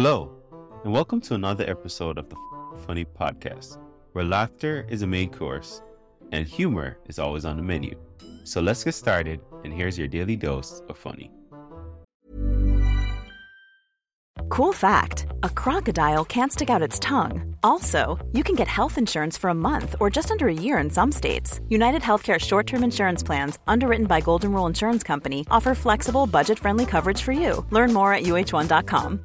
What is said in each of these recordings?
Hello, and welcome to another episode of the Funny Podcast, where laughter is a main course and humor is always on the menu. So let's get started, and here's your daily dose of funny. Cool fact a crocodile can't stick out its tongue. Also, you can get health insurance for a month or just under a year in some states. United Healthcare short term insurance plans, underwritten by Golden Rule Insurance Company, offer flexible, budget friendly coverage for you. Learn more at uh1.com.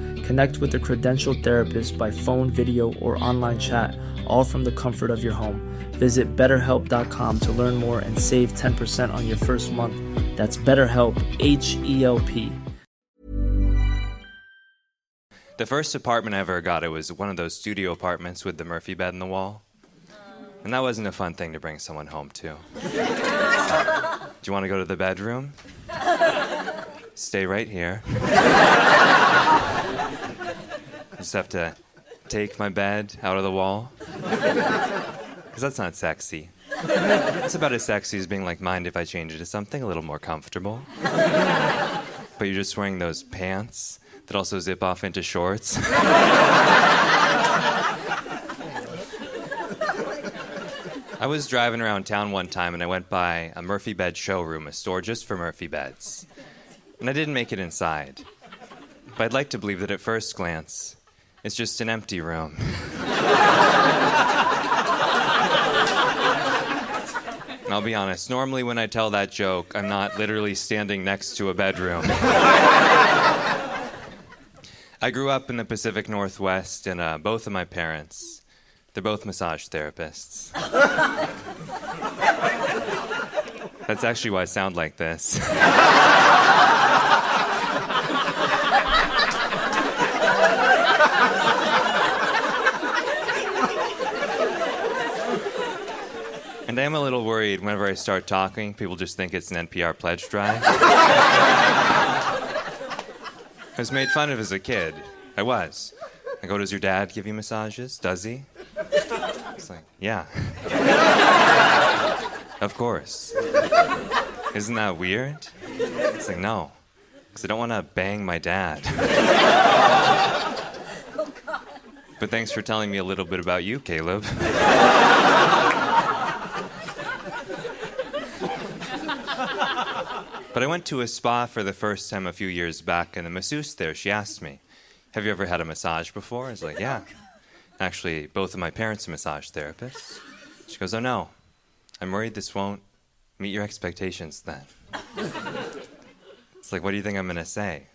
Connect with a credentialed therapist by phone, video, or online chat, all from the comfort of your home. Visit betterhelp.com to learn more and save 10% on your first month. That's BetterHelp, H E L P. The first apartment I ever got, it was one of those studio apartments with the Murphy bed in the wall. And that wasn't a fun thing to bring someone home to. Do you want to go to the bedroom? Stay right here. Just have to take my bed out of the wall. Because that's not sexy. It's about as sexy as being like, mind if I change it to something a little more comfortable. But you're just wearing those pants that also zip off into shorts. I was driving around town one time and I went by a Murphy Bed showroom, a store just for Murphy beds. And I didn't make it inside. But I'd like to believe that at first glance, it's just an empty room. And I'll be honest, normally when I tell that joke, I'm not literally standing next to a bedroom. I grew up in the Pacific Northwest, and uh, both of my parents, they're both massage therapists. That's actually why I sound like this. And I am a little worried whenever I start talking, people just think it's an NPR pledge drive. I was made fun of as a kid. I was. I go, Does your dad give you massages? Does he? It's like, Yeah. of course. Isn't that weird? It's like, No. Because I don't want to bang my dad. oh, but thanks for telling me a little bit about you, Caleb. But I went to a spa for the first time a few years back, and the masseuse there, she asked me, Have you ever had a massage before? I was like, Yeah. Actually, both of my parents are massage therapists. She goes, Oh no, I'm worried this won't meet your expectations then. It's like, What do you think I'm going to say?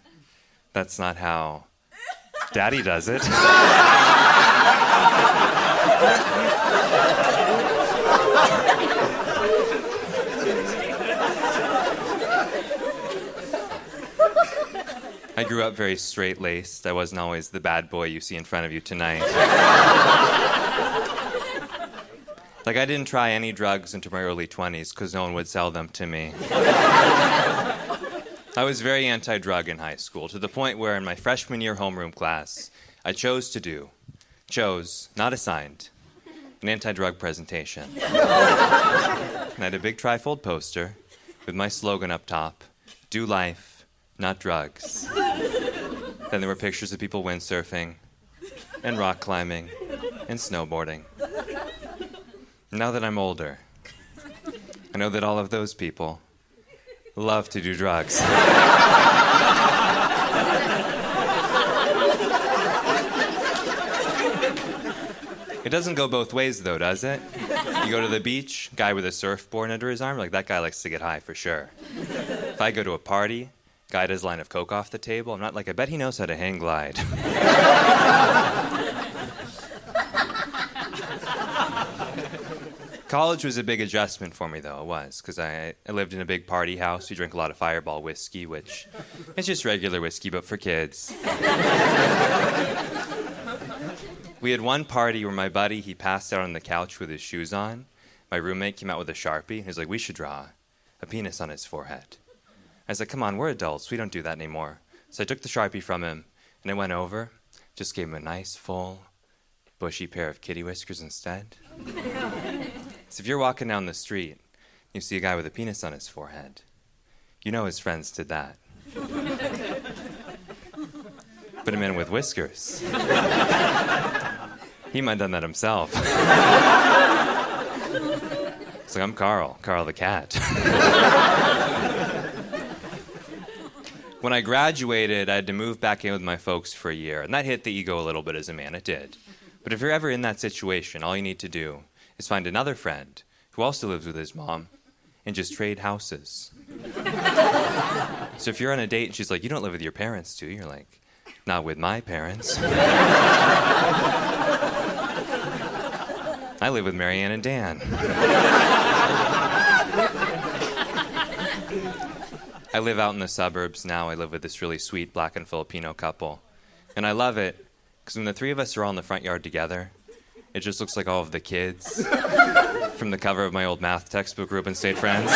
That's not how daddy does it. I grew up very straight laced. I wasn't always the bad boy you see in front of you tonight. like, I didn't try any drugs into my early 20s because no one would sell them to me. I was very anti drug in high school to the point where in my freshman year homeroom class, I chose to do, chose, not assigned, an anti drug presentation. and I had a big trifold poster with my slogan up top Do life, not drugs. then there were pictures of people windsurfing and rock climbing and snowboarding. Now that I'm older, I know that all of those people love to do drugs. It doesn't go both ways, though, does it? You go to the beach, guy with a surfboard under his arm, like that guy likes to get high for sure. If I go to a party, skied his line of coke off the table. I'm not like, I bet he knows how to hang glide. College was a big adjustment for me, though. It was because I, I lived in a big party house. We drank a lot of Fireball whiskey, which it's just regular whiskey, but for kids. we had one party where my buddy he passed out on the couch with his shoes on. My roommate came out with a sharpie. And he's like, "We should draw a penis on his forehead." I was like, "Come on, we're adults. We don't do that anymore." So I took the sharpie from him and I went over, just gave him a nice full, bushy pair of kitty whiskers instead. So if you're walking down the street, you see a guy with a penis on his forehead, you know his friends did that. Put him in with whiskers. he might have done that himself. it's like, I'm Carl, Carl the cat. When I graduated, I had to move back in with my folks for a year, and that hit the ego a little bit as a man. It did. But if you're ever in that situation, all you need to do is find another friend who also lives with his mom and just trade houses. so if you're on a date and she's like, You don't live with your parents, do you? You're like, Not with my parents. I live with Marianne and Dan. I live out in the suburbs now. I live with this really sweet black and Filipino couple. And I love it because when the three of us are all in the front yard together, it just looks like all of the kids from the cover of my old math textbook group and State Friends.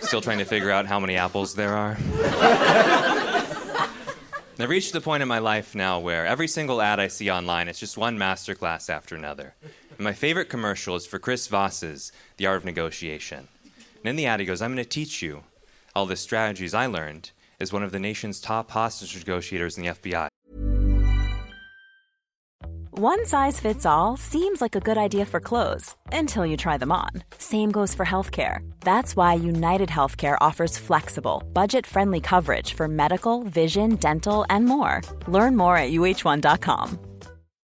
Still trying to figure out how many apples there are. I've reached the point in my life now where every single ad I see online, it's just one masterclass after another. And my favorite commercial is for Chris Voss's The Art of Negotiation. And in the ad, he goes, I'm going to teach you all the strategies I learned as one of the nation's top hostage negotiators in the FBI. One size fits all seems like a good idea for clothes until you try them on. Same goes for healthcare. That's why United Healthcare offers flexible, budget friendly coverage for medical, vision, dental, and more. Learn more at uh1.com.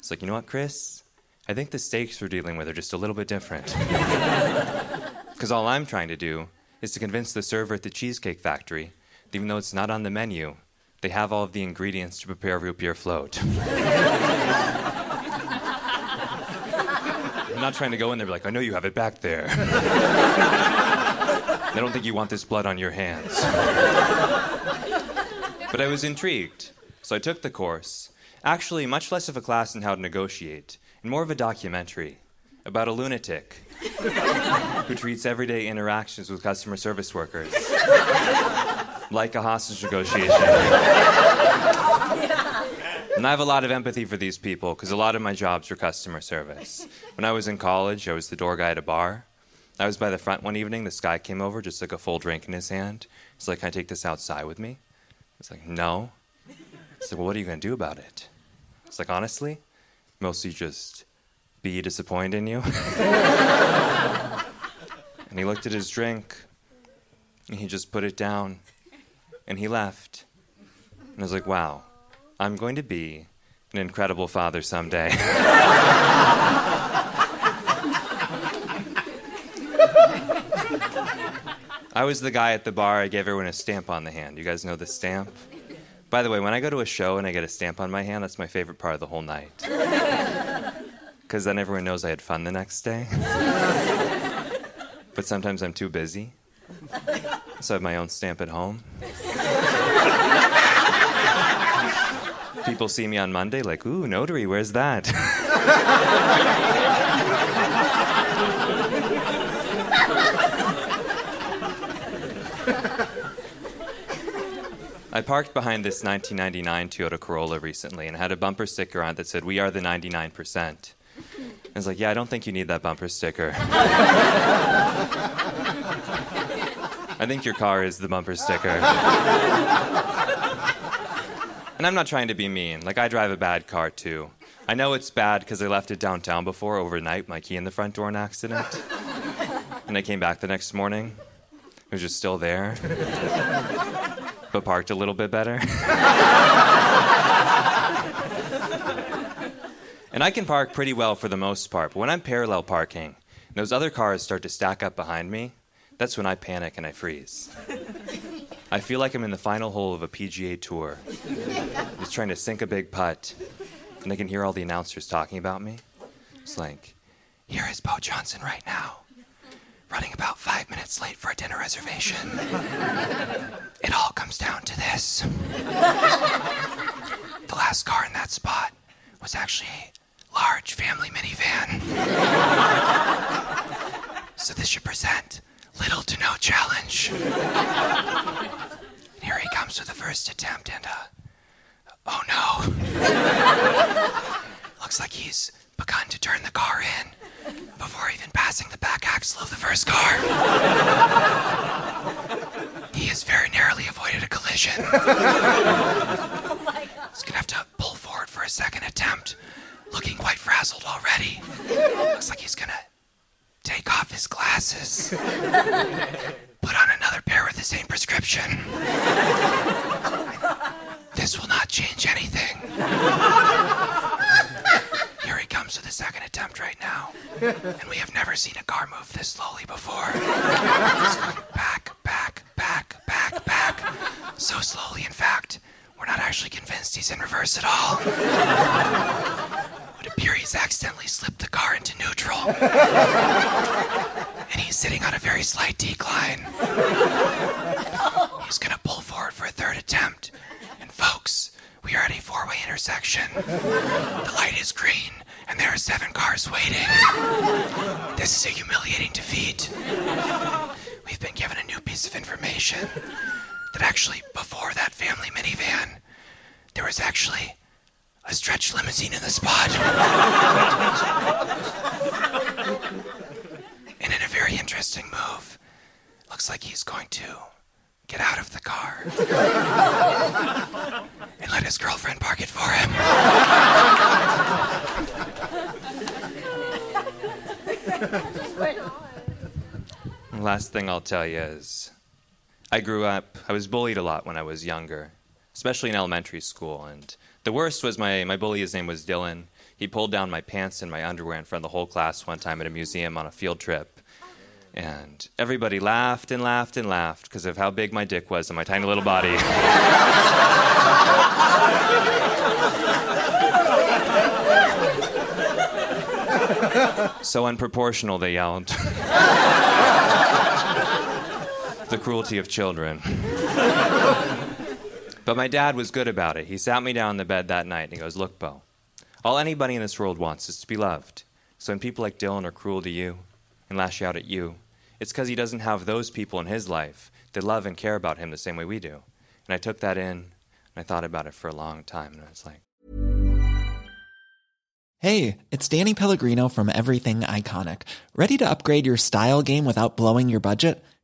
It's like, you know what, Chris? I think the stakes we're dealing with are just a little bit different. Because all I'm trying to do is to convince the server at the Cheesecake Factory that even though it's not on the menu, they have all of the ingredients to prepare root beer float. I'm not trying to go in there and be like, I know you have it back there. I don't think you want this blood on your hands. but I was intrigued, so I took the course. Actually, much less of a class in how to negotiate, and more of a documentary about a lunatic who treats everyday interactions with customer service workers like a hostage negotiation. And I have a lot of empathy for these people because a lot of my jobs were customer service. When I was in college, I was the door guy at a bar. I was by the front one evening. This guy came over, just like a full drink in his hand. He's like, Can I take this outside with me? I was like, No. I said, Well, what are you going to do about it? It's like, Honestly, mostly just be disappointed in you. and he looked at his drink and he just put it down and he left. And I was like, wow, I'm going to be an incredible father someday. I was the guy at the bar, I gave everyone a stamp on the hand. You guys know the stamp? By the way, when I go to a show and I get a stamp on my hand, that's my favorite part of the whole night. Because then everyone knows I had fun the next day. but sometimes I'm too busy. So I have my own stamp at home. People see me on Monday like, ooh, notary, where's that? I parked behind this 1999 Toyota Corolla recently and had a bumper sticker on it that said, We are the 99%. I was like, Yeah, I don't think you need that bumper sticker. I think your car is the bumper sticker. and I'm not trying to be mean. Like, I drive a bad car too. I know it's bad because I left it downtown before overnight, my key in the front door in accident. and I came back the next morning. It was just still there, but parked a little bit better. and I can park pretty well for the most part, but when I'm parallel parking, and those other cars start to stack up behind me, that's when I panic and I freeze. I feel like I'm in the final hole of a PGA tour, just trying to sink a big putt, and I can hear all the announcers talking about me. It's like, here is Bo Johnson right now, running about five minutes late for a dinner reservation. It all comes down to this. The last car in that spot was actually a large family minivan. So this should present little to no challenge. And here he comes with the first attempt, and uh, oh no. Looks like he's begun to turn the car in before even passing the back axle of the first car. he has very narrowly avoided a collision. Oh he's gonna have to pull forward for a second attempt, looking quite frazzled already. Looks like he's gonna take off his glasses, put on another pair with the same prescription. This will not change anything. Here he comes with a second attempt right now. And we have never seen a car move this slowly before. He's going back, back, back, back, back. So slowly, in fact, we're not actually convinced he's in reverse at all. It would appear he's accidentally slipped the car into neutral. And he's sitting on a very slight decline. He's gonna pull forward for a third attempt. And folks, we are at a four-way intersection. The light is green, and there are seven cars waiting. This is a humiliating defeat. We've been given a new piece of information that actually, before that family minivan, there was actually a stretch limousine in the spot. and in a very interesting move, looks like he's going to get out of the car and let his girlfriend park it for him. Last thing I'll tell you is I grew up, I was bullied a lot when I was younger, especially in elementary school. And the worst was my, my bully, his name was Dylan. He pulled down my pants and my underwear in front of the whole class one time at a museum on a field trip. And everybody laughed and laughed and laughed because of how big my dick was and my tiny little body. so unproportional, they yelled. the cruelty of children. but my dad was good about it. He sat me down in the bed that night and he goes, Look, Bo, all anybody in this world wants is to be loved. So when people like Dylan are cruel to you and lash out at you, it's because he doesn't have those people in his life that love and care about him the same way we do. And I took that in and I thought about it for a long time and I was like, Hey, it's Danny Pellegrino from Everything Iconic. Ready to upgrade your style game without blowing your budget?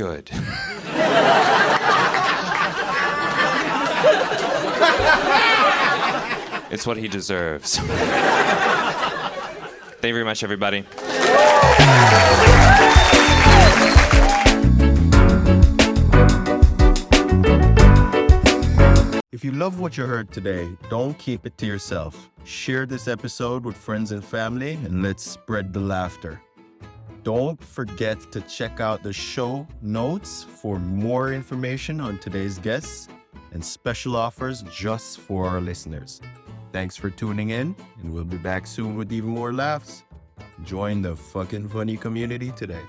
Good. It's what he deserves. Thank you very much, everybody. If you love what you heard today, don't keep it to yourself. Share this episode with friends and family and let's spread the laughter. Don't forget to check out the show notes for more information on today's guests and special offers just for our listeners. Thanks for tuning in, and we'll be back soon with even more laughs. Join the FOQN Funny community today.